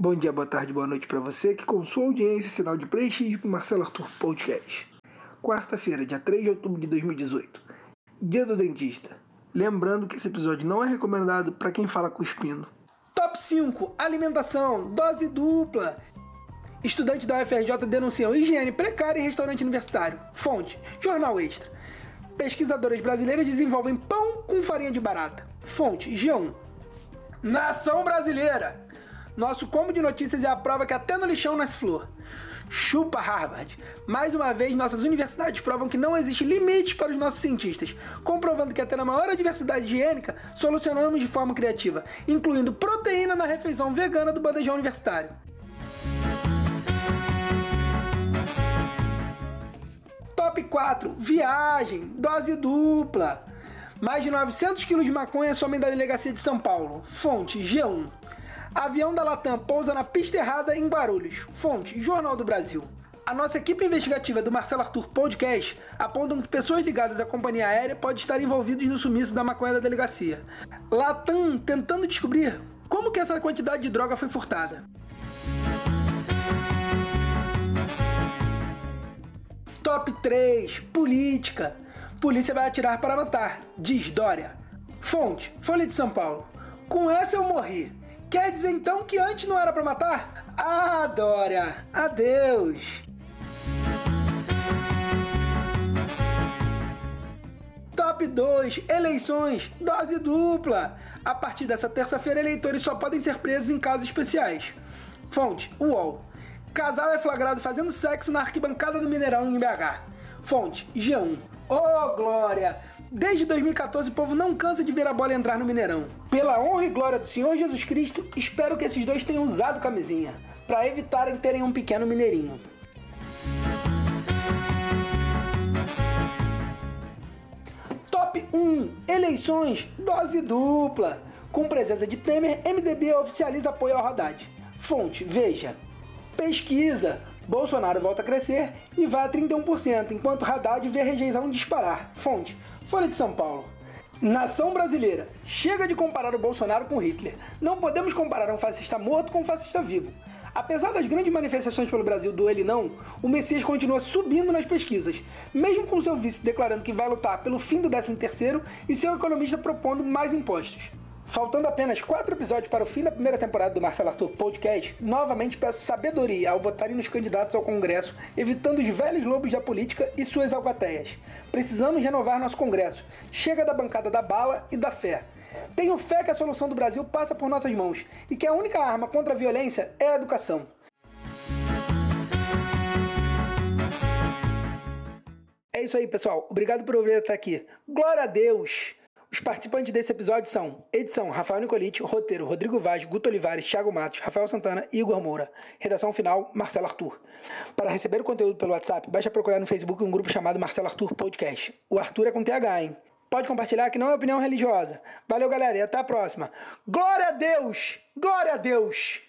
Bom dia, boa tarde, boa noite para você que com sua audiência sinal de prestígio para Marcelo Arthur Podcast. Quarta-feira, dia 3 de outubro de 2018. Dia do dentista. Lembrando que esse episódio não é recomendado para quem fala cuspindo. Top 5: Alimentação, dose dupla. Estudantes da UFRJ denunciam higiene precária em restaurante universitário. Fonte: Jornal Extra. Pesquisadoras brasileiras desenvolvem pão com farinha de barata. Fonte: G1. Nação brasileira. Nosso combo de notícias é a prova que até no lixão nasce flor. Chupa Harvard. Mais uma vez, nossas universidades provam que não existe limite para os nossos cientistas, comprovando que até na maior adversidade higiênica solucionamos de forma criativa, incluindo proteína na refeição vegana do bandejão universitário. Top 4: Viagem, dose dupla. Mais de 900 quilos de maconha somem da delegacia de São Paulo. Fonte G1. Avião da Latam pousa na pista errada em Barulhos. Fonte: Jornal do Brasil. A nossa equipe investigativa do Marcelo Arthur Podcast apontam que pessoas ligadas à companhia aérea podem estar envolvidas no sumiço da maconha da delegacia. Latam tentando descobrir como que essa quantidade de droga foi furtada. Top 3: Política. Polícia vai atirar para matar, diz Dória. Fonte: Folha de São Paulo. Com essa eu morri. Quer dizer então que antes não era para matar? Ah, Dória, adeus. Top 2: Eleições, dose dupla. A partir dessa terça-feira, eleitores só podem ser presos em casos especiais. Fonte: UOL. Casal é flagrado fazendo sexo na arquibancada do Mineirão em BH. Fonte: G1. Oh, glória! Desde 2014 o povo não cansa de ver a bola entrar no Mineirão. Pela honra e glória do Senhor Jesus Cristo, espero que esses dois tenham usado camisinha, para evitarem terem um pequeno mineirinho. Top 1: Eleições, dose dupla. Com presença de Temer, MDB oficializa apoio ao Haddad. Fonte: Veja. Pesquisa: Bolsonaro volta a crescer e vai a 31%, enquanto Haddad vê a rejeição disparar. Fonte: Folha de São Paulo. Nação brasileira, chega de comparar o Bolsonaro com Hitler. Não podemos comparar um fascista morto com um fascista vivo. Apesar das grandes manifestações pelo Brasil do ele não, o Messias continua subindo nas pesquisas, mesmo com seu vice declarando que vai lutar pelo fim do 13º e seu economista propondo mais impostos. Faltando apenas quatro episódios para o fim da primeira temporada do Marcelo Arthur Podcast, novamente peço sabedoria ao votarem nos candidatos ao Congresso, evitando os velhos lobos da política e suas alcateias. Precisamos renovar nosso Congresso. Chega da bancada da bala e da fé. Tenho fé que a solução do Brasil passa por nossas mãos e que a única arma contra a violência é a educação. É isso aí, pessoal. Obrigado por ouvir até aqui. Glória a Deus! Os participantes desse episódio são edição Rafael Nicolite, roteiro Rodrigo Vaz, Guto Olivares, Thiago Matos, Rafael Santana e Igor Moura. Redação final Marcelo Arthur. Para receber o conteúdo pelo WhatsApp, basta procurar no Facebook um grupo chamado Marcelo Arthur Podcast. O Arthur é com TH, hein? Pode compartilhar que não é opinião religiosa. Valeu, galera, e até a próxima. Glória a Deus! Glória a Deus!